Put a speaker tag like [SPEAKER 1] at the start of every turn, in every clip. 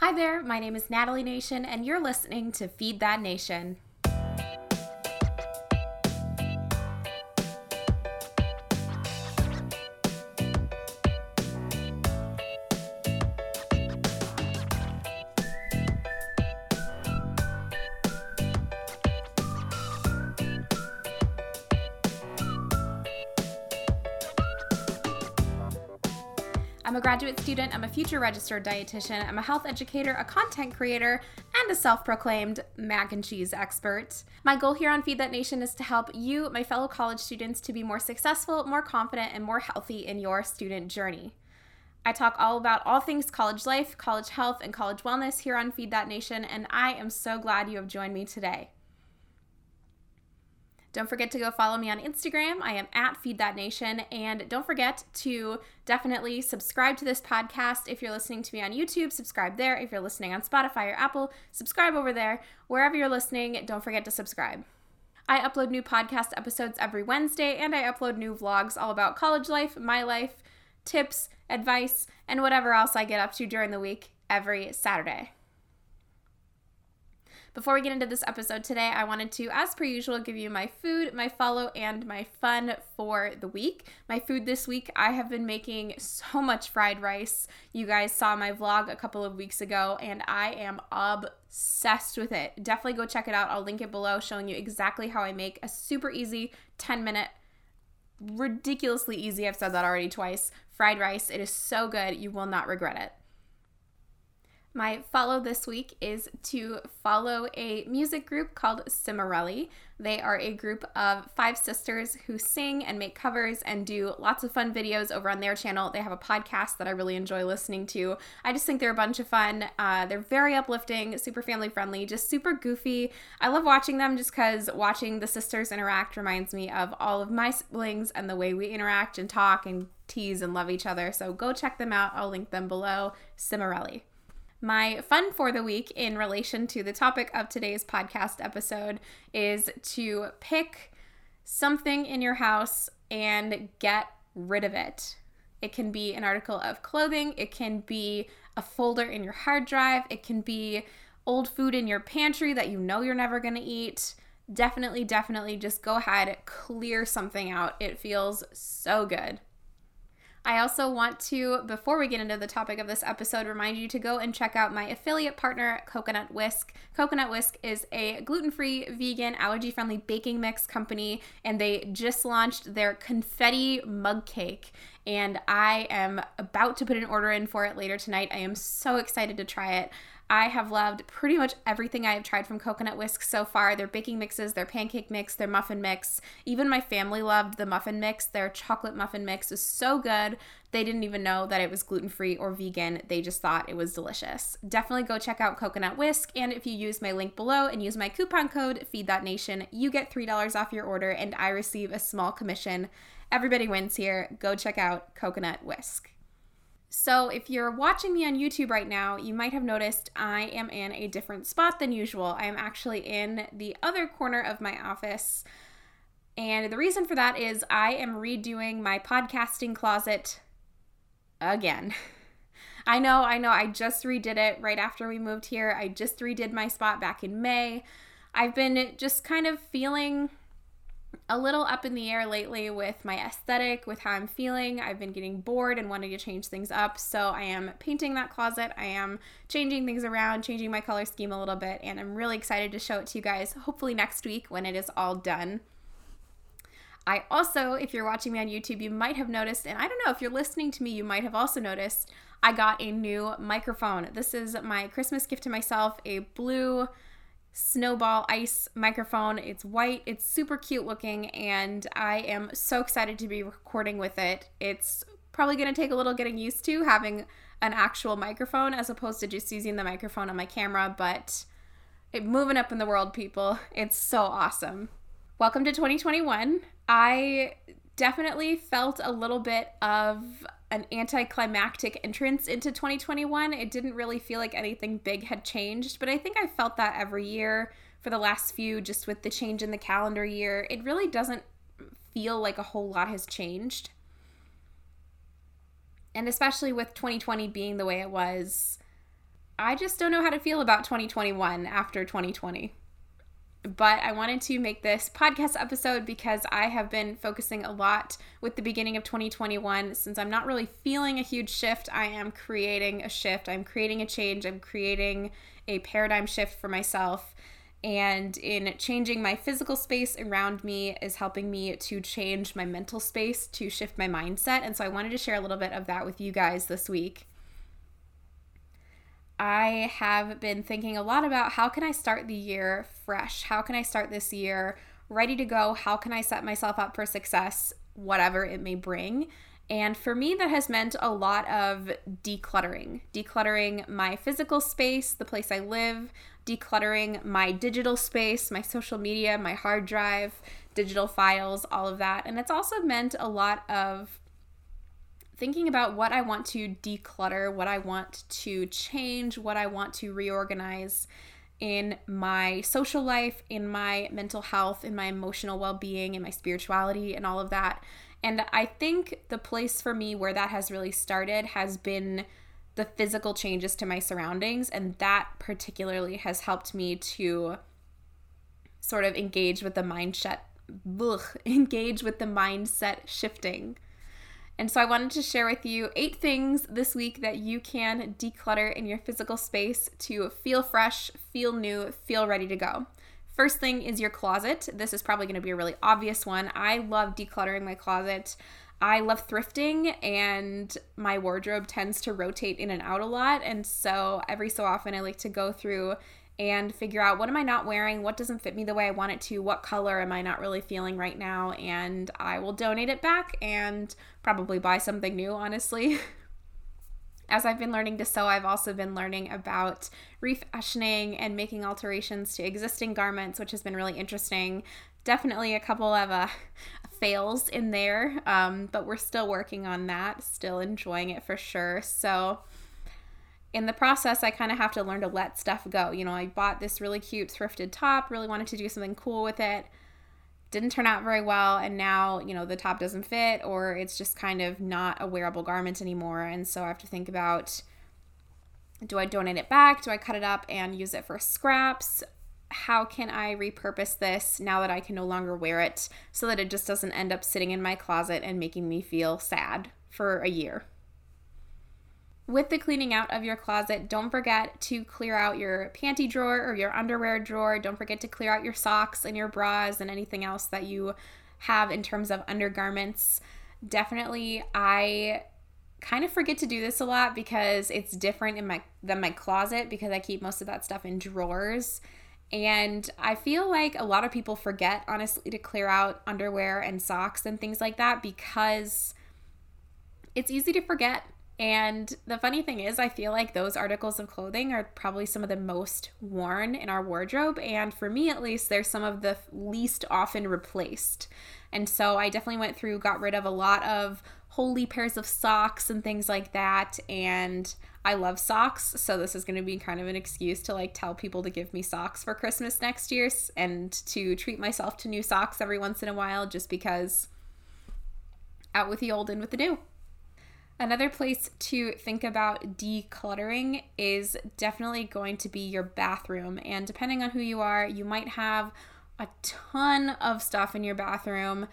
[SPEAKER 1] Hi there, my name is Natalie Nation, and you're listening to Feed That Nation. Graduate student, I'm a future registered dietitian, I'm a health educator, a content creator, and a self proclaimed mac and cheese expert. My goal here on Feed That Nation is to help you, my fellow college students, to be more successful, more confident, and more healthy in your student journey. I talk all about all things college life, college health, and college wellness here on Feed That Nation, and I am so glad you have joined me today. Don't forget to go follow me on Instagram. I am at Feed That Nation. And don't forget to definitely subscribe to this podcast. If you're listening to me on YouTube, subscribe there. If you're listening on Spotify or Apple, subscribe over there. Wherever you're listening, don't forget to subscribe. I upload new podcast episodes every Wednesday, and I upload new vlogs all about college life, my life, tips, advice, and whatever else I get up to during the week every Saturday. Before we get into this episode today, I wanted to, as per usual, give you my food, my follow, and my fun for the week. My food this week, I have been making so much fried rice. You guys saw my vlog a couple of weeks ago, and I am obsessed with it. Definitely go check it out. I'll link it below, showing you exactly how I make a super easy 10 minute ridiculously easy. I've said that already twice. Fried rice. It is so good. You will not regret it. My follow this week is to follow a music group called Cimorelli. They are a group of five sisters who sing and make covers and do lots of fun videos over on their channel. They have a podcast that I really enjoy listening to. I just think they're a bunch of fun. Uh, they're very uplifting, super family friendly, just super goofy. I love watching them just because watching the sisters interact reminds me of all of my siblings and the way we interact and talk and tease and love each other. So go check them out. I'll link them below. Cimorelli. My fun for the week in relation to the topic of today's podcast episode is to pick something in your house and get rid of it. It can be an article of clothing, it can be a folder in your hard drive, it can be old food in your pantry that you know you're never going to eat. Definitely, definitely just go ahead, clear something out. It feels so good. I also want to, before we get into the topic of this episode, remind you to go and check out my affiliate partner, Coconut Whisk. Coconut Whisk is a gluten free, vegan, allergy friendly baking mix company, and they just launched their confetti mug cake. And I am about to put an order in for it later tonight. I am so excited to try it. I have loved pretty much everything I have tried from Coconut Whisk so far. Their baking mixes, their pancake mix, their muffin mix. Even my family loved the muffin mix. Their chocolate muffin mix is so good. They didn't even know that it was gluten free or vegan. They just thought it was delicious. Definitely go check out Coconut Whisk. And if you use my link below and use my coupon code FeedThatNation, you get $3 off your order and I receive a small commission. Everybody wins here. Go check out Coconut Whisk. So, if you're watching me on YouTube right now, you might have noticed I am in a different spot than usual. I am actually in the other corner of my office. And the reason for that is I am redoing my podcasting closet again. I know, I know, I just redid it right after we moved here. I just redid my spot back in May. I've been just kind of feeling a little up in the air lately with my aesthetic, with how I'm feeling. I've been getting bored and wanting to change things up. So I am painting that closet. I am changing things around, changing my color scheme a little bit. And I'm really excited to show it to you guys hopefully next week when it is all done. I also, if you're watching me on YouTube, you might have noticed, and I don't know if you're listening to me, you might have also noticed, I got a new microphone. This is my Christmas gift to myself a blue snowball ice microphone. It's white, it's super cute looking, and I am so excited to be recording with it. It's probably going to take a little getting used to having an actual microphone as opposed to just using the microphone on my camera, but it moving up in the world, people. It's so awesome. Welcome to 2021. I definitely felt a little bit of an anticlimactic entrance into 2021. It didn't really feel like anything big had changed, but I think I felt that every year for the last few, just with the change in the calendar year. It really doesn't feel like a whole lot has changed. And especially with 2020 being the way it was, I just don't know how to feel about 2021 after 2020. But I wanted to make this podcast episode because I have been focusing a lot with the beginning of 2021. Since I'm not really feeling a huge shift, I am creating a shift. I'm creating a change. I'm creating a paradigm shift for myself. And in changing my physical space around me is helping me to change my mental space to shift my mindset. And so I wanted to share a little bit of that with you guys this week. I have been thinking a lot about how can I start the year fresh? How can I start this year ready to go? How can I set myself up for success, whatever it may bring? And for me, that has meant a lot of decluttering, decluttering my physical space, the place I live, decluttering my digital space, my social media, my hard drive, digital files, all of that. And it's also meant a lot of thinking about what I want to declutter, what I want to change, what I want to reorganize in my social life, in my mental health, in my emotional well being, in my spirituality, and all of that. And I think the place for me where that has really started has been the physical changes to my surroundings. And that particularly has helped me to sort of engage with the mindset, ugh, engage with the mindset shifting and so I wanted to share with you eight things this week that you can declutter in your physical space to feel fresh, feel new, feel ready to go. First thing is your closet. This is probably going to be a really obvious one. I love decluttering my closet. I love thrifting, and my wardrobe tends to rotate in and out a lot. And so every so often, I like to go through and figure out what am I not wearing, what doesn't fit me the way I want it to, what color am I not really feeling right now, and I will donate it back and probably buy something new, honestly. As I've been learning to sew, I've also been learning about refashioning and making alterations to existing garments, which has been really interesting. Definitely a couple of uh, fails in there, um, but we're still working on that, still enjoying it for sure. So, in the process, I kind of have to learn to let stuff go. You know, I bought this really cute thrifted top, really wanted to do something cool with it. Didn't turn out very well, and now, you know, the top doesn't fit or it's just kind of not a wearable garment anymore. And so I have to think about do I donate it back? Do I cut it up and use it for scraps? How can I repurpose this now that I can no longer wear it so that it just doesn't end up sitting in my closet and making me feel sad for a year? With the cleaning out of your closet, don't forget to clear out your panty drawer or your underwear drawer. Don't forget to clear out your socks and your bras and anything else that you have in terms of undergarments. Definitely, I kind of forget to do this a lot because it's different in my than my closet because I keep most of that stuff in drawers. And I feel like a lot of people forget honestly to clear out underwear and socks and things like that because it's easy to forget and the funny thing is, I feel like those articles of clothing are probably some of the most worn in our wardrobe. And for me, at least, they're some of the least often replaced. And so I definitely went through, got rid of a lot of holey pairs of socks and things like that. And I love socks. So this is going to be kind of an excuse to like tell people to give me socks for Christmas next year and to treat myself to new socks every once in a while just because out with the old, in with the new. Another place to think about decluttering is definitely going to be your bathroom. And depending on who you are, you might have a ton of stuff in your bathroom.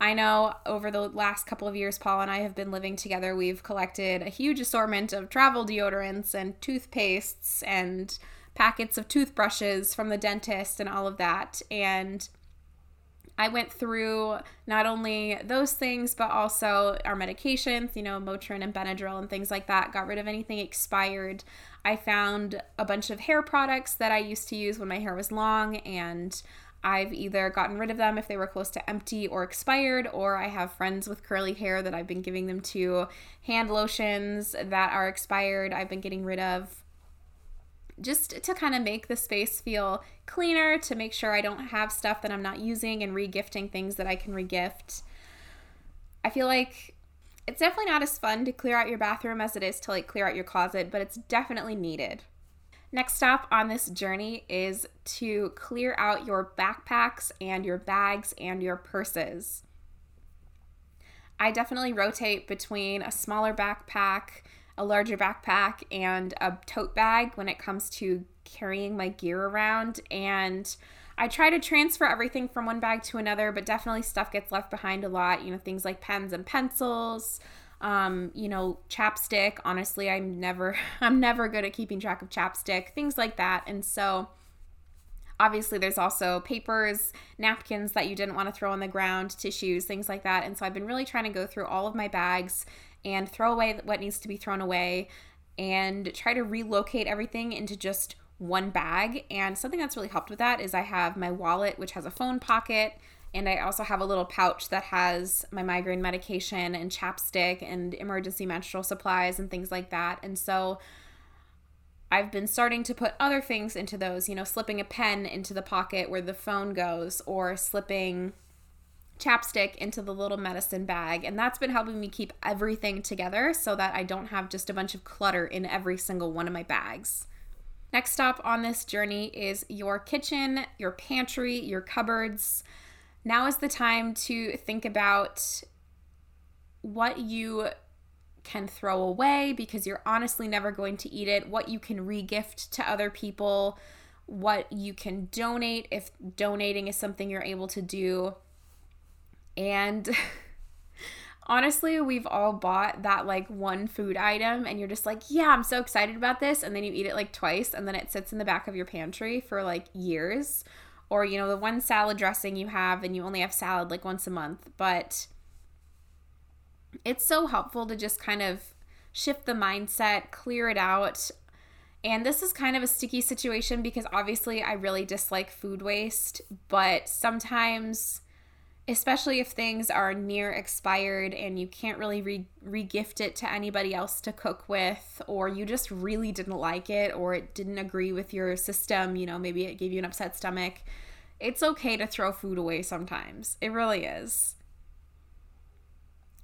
[SPEAKER 1] I know over the last couple of years, Paul and I have been living together. We've collected a huge assortment of travel deodorants and toothpastes and packets of toothbrushes from the dentist and all of that. And I went through not only those things, but also our medications, you know, Motrin and Benadryl and things like that. Got rid of anything expired. I found a bunch of hair products that I used to use when my hair was long, and I've either gotten rid of them if they were close to empty or expired, or I have friends with curly hair that I've been giving them to. Hand lotions that are expired, I've been getting rid of just to kind of make the space feel cleaner, to make sure I don't have stuff that I'm not using and regifting things that I can regift. I feel like it's definitely not as fun to clear out your bathroom as it is to like clear out your closet, but it's definitely needed. Next stop on this journey is to clear out your backpacks and your bags and your purses. I definitely rotate between a smaller backpack a larger backpack and a tote bag when it comes to carrying my gear around. And I try to transfer everything from one bag to another, but definitely stuff gets left behind a lot. You know, things like pens and pencils, um, you know, chapstick. Honestly, I'm never I'm never good at keeping track of chapstick, things like that. And so obviously there's also papers, napkins that you didn't want to throw on the ground, tissues, things like that. And so I've been really trying to go through all of my bags and throw away what needs to be thrown away and try to relocate everything into just one bag. And something that's really helped with that is I have my wallet, which has a phone pocket. And I also have a little pouch that has my migraine medication and chapstick and emergency menstrual supplies and things like that. And so I've been starting to put other things into those, you know, slipping a pen into the pocket where the phone goes or slipping chapstick into the little medicine bag. And that's been helping me keep everything together so that I don't have just a bunch of clutter in every single one of my bags. Next stop on this journey is your kitchen, your pantry, your cupboards. Now is the time to think about what you can throw away because you're honestly never going to eat it, what you can regift to other people, what you can donate if donating is something you're able to do. And honestly, we've all bought that like one food item and you're just like, yeah, I'm so excited about this. And then you eat it like twice and then it sits in the back of your pantry for like years. Or, you know, the one salad dressing you have and you only have salad like once a month. But it's so helpful to just kind of shift the mindset, clear it out. And this is kind of a sticky situation because obviously I really dislike food waste, but sometimes especially if things are near expired and you can't really re- regift it to anybody else to cook with or you just really didn't like it or it didn't agree with your system you know maybe it gave you an upset stomach it's okay to throw food away sometimes it really is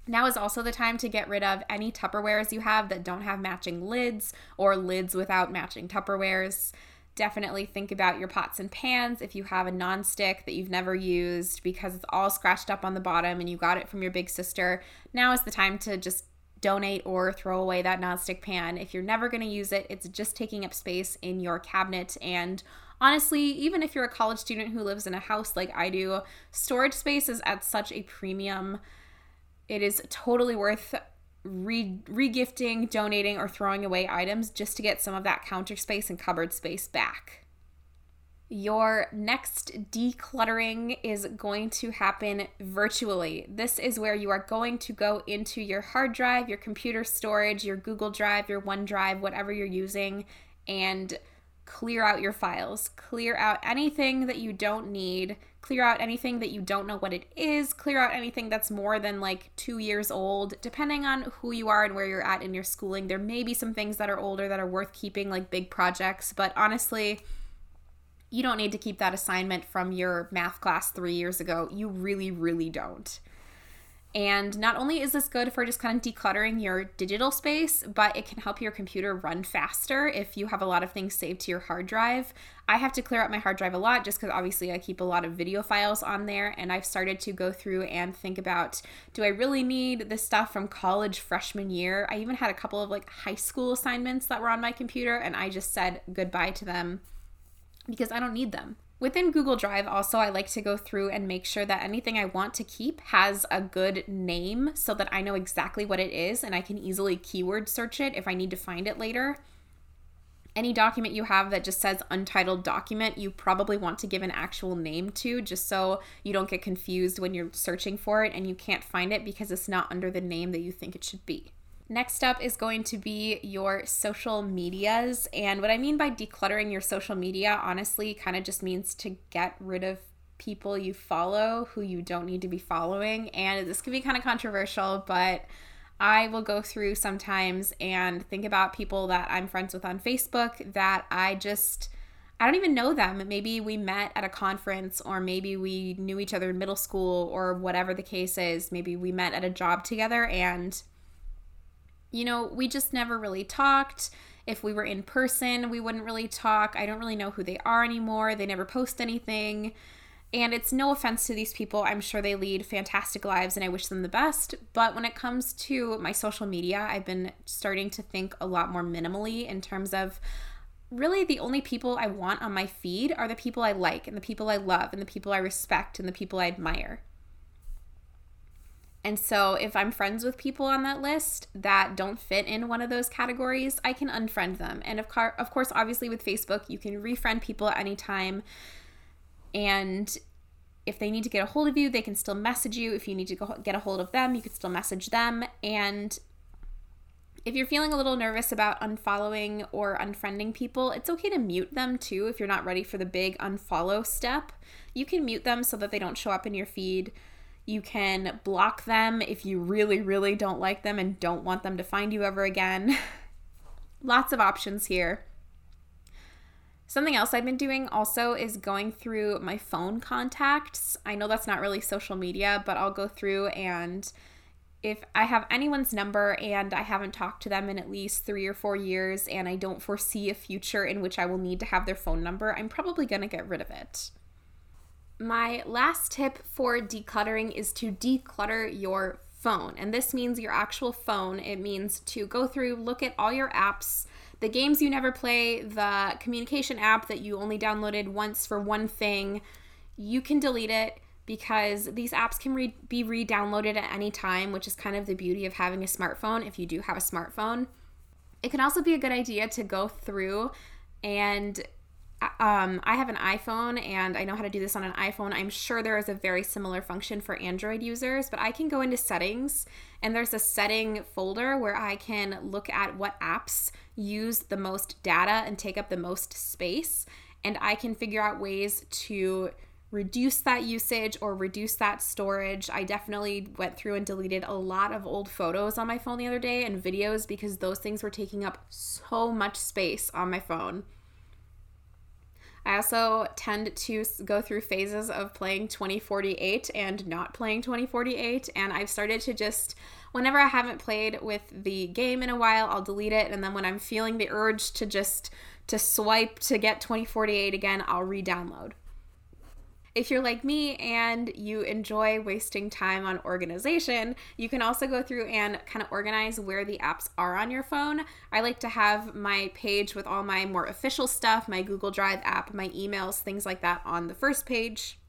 [SPEAKER 1] now is also the time to get rid of any Tupperwares you have that don't have matching lids or lids without matching Tupperwares. Definitely think about your pots and pans if you have a non-stick that you've never used because it's all scratched up on the bottom and you got it from your big sister. Now is the time to just donate or throw away that non-stick pan. If you're never going to use it, it's just taking up space in your cabinet and honestly, even if you're a college student who lives in a house like I do, storage space is at such a premium it is totally worth re regifting, donating, or throwing away items just to get some of that counter space and cupboard space back. Your next decluttering is going to happen virtually. This is where you are going to go into your hard drive, your computer storage, your Google Drive, your OneDrive, whatever you're using, and clear out your files. Clear out anything that you don't need clear out anything that you don't know what it is, clear out anything that's more than like two years old. Depending on who you are and where you're at in your schooling, there may be some things that are older that are worth keeping, like big projects, but honestly, you don't need to keep that assignment from your math class three years ago. You really, really don't. And not only is this good for just kind of decluttering your digital space, but it can help your computer run faster if you have a lot of things saved to your hard drive. I have to clear out my hard drive a lot just because obviously I keep a lot of video files on there. And I've started to go through and think about do I really need this stuff from college freshman year? I even had a couple of like high school assignments that were on my computer, and I just said goodbye to them because I don't need them. Within Google Drive, also, I like to go through and make sure that anything I want to keep has a good name so that I know exactly what it is and I can easily keyword search it if I need to find it later. Any document you have that just says untitled document, you probably want to give an actual name to just so you don't get confused when you're searching for it and you can't find it because it's not under the name that you think it should be. Next up is going to be your social medias. And what I mean by decluttering your social media, honestly, kind of just means to get rid of people you follow who you don't need to be following. And this can be kind of controversial, but I will go through sometimes and think about people that I'm friends with on Facebook that I just. I don't even know them. Maybe we met at a conference, or maybe we knew each other in middle school, or whatever the case is. Maybe we met at a job together and you know, we just never really talked. If we were in person, we wouldn't really talk. I don't really know who they are anymore. They never post anything. And it's no offense to these people. I'm sure they lead fantastic lives and I wish them the best. But when it comes to my social media, I've been starting to think a lot more minimally in terms of really the only people I want on my feed are the people I like and the people I love and the people I respect and the people I admire. And so if I'm friends with people on that list that don't fit in one of those categories, I can unfriend them. And of, car- of course, obviously with Facebook, you can refriend people at any time. And if they need to get a hold of you, they can still message you. If you need to go get a hold of them, you can still message them. And if you're feeling a little nervous about unfollowing or unfriending people, it's okay to mute them too if you're not ready for the big unfollow step. You can mute them so that they don't show up in your feed. You can block them if you really, really don't like them and don't want them to find you ever again. Lots of options here. Something else I've been doing also is going through my phone contacts. I know that's not really social media, but I'll go through and if I have anyone's number and I haven't talked to them in at least three or four years and I don't foresee a future in which I will need to have their phone number, I'm probably going to get rid of it. My last tip for decluttering is to declutter your phone. And this means your actual phone. It means to go through, look at all your apps, the games you never play, the communication app that you only downloaded once for one thing. You can delete it because these apps can re- be re downloaded at any time, which is kind of the beauty of having a smartphone if you do have a smartphone. It can also be a good idea to go through and um, I have an iPhone and I know how to do this on an iPhone. I'm sure there is a very similar function for Android users, but I can go into settings and there's a setting folder where I can look at what apps use the most data and take up the most space. And I can figure out ways to reduce that usage or reduce that storage. I definitely went through and deleted a lot of old photos on my phone the other day and videos because those things were taking up so much space on my phone. I also tend to go through phases of playing 2048 and not playing 2048. And I've started to just, whenever I haven't played with the game in a while, I'll delete it. And then when I'm feeling the urge to just to swipe to get 2048 again, I'll re download. If you're like me and you enjoy wasting time on organization, you can also go through and kind of organize where the apps are on your phone. I like to have my page with all my more official stuff, my Google Drive app, my emails, things like that on the first page.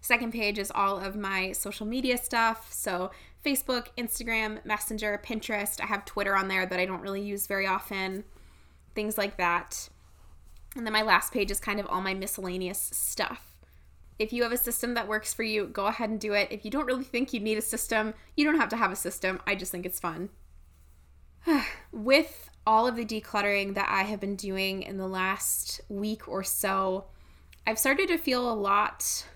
[SPEAKER 1] Second page is all of my social media stuff. So, Facebook, Instagram, Messenger, Pinterest. I have Twitter on there that I don't really use very often. Things like that. And then my last page is kind of all my miscellaneous stuff. If you have a system that works for you, go ahead and do it. If you don't really think you need a system, you don't have to have a system. I just think it's fun. With all of the decluttering that I have been doing in the last week or so, I've started to feel a lot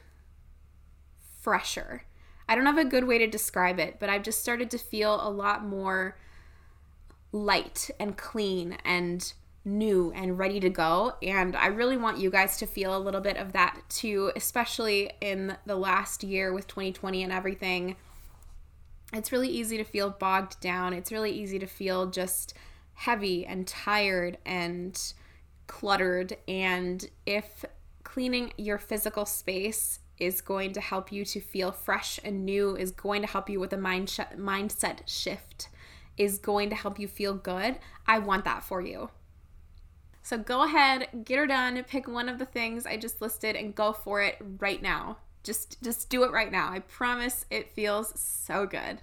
[SPEAKER 1] fresher. I don't have a good way to describe it, but I've just started to feel a lot more light and clean and new and ready to go. And I really want you guys to feel a little bit of that too, especially in the last year with 2020 and everything. It's really easy to feel bogged down. It's really easy to feel just heavy and tired and cluttered. And if cleaning your physical space is going to help you to feel fresh and new, is going to help you with a mind sh- mindset shift, is going to help you feel good, I want that for you. So go ahead, get her done, pick one of the things I just listed and go for it right now. Just just do it right now. I promise it feels so good.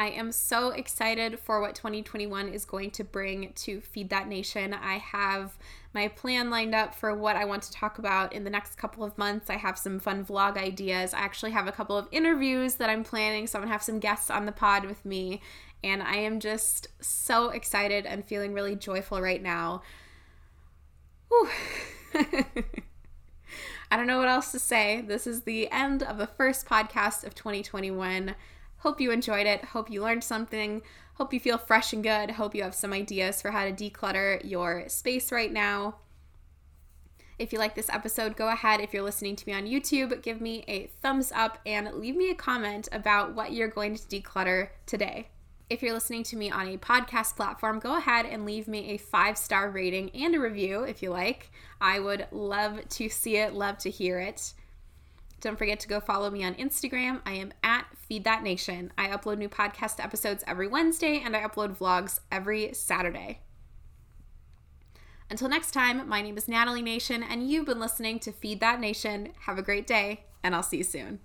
[SPEAKER 1] I am so excited for what 2021 is going to bring to Feed That Nation. I have my plan lined up for what I want to talk about in the next couple of months. I have some fun vlog ideas. I actually have a couple of interviews that I'm planning, so I'm gonna have some guests on the pod with me. And I am just so excited and feeling really joyful right now. I don't know what else to say. This is the end of the first podcast of 2021. Hope you enjoyed it. Hope you learned something. Hope you feel fresh and good. Hope you have some ideas for how to declutter your space right now. If you like this episode, go ahead. If you're listening to me on YouTube, give me a thumbs up and leave me a comment about what you're going to declutter today. If you're listening to me on a podcast platform, go ahead and leave me a five star rating and a review if you like. I would love to see it, love to hear it. Don't forget to go follow me on Instagram. I am at Feed That Nation. I upload new podcast episodes every Wednesday and I upload vlogs every Saturday. Until next time, my name is Natalie Nation, and you've been listening to Feed That Nation. Have a great day, and I'll see you soon.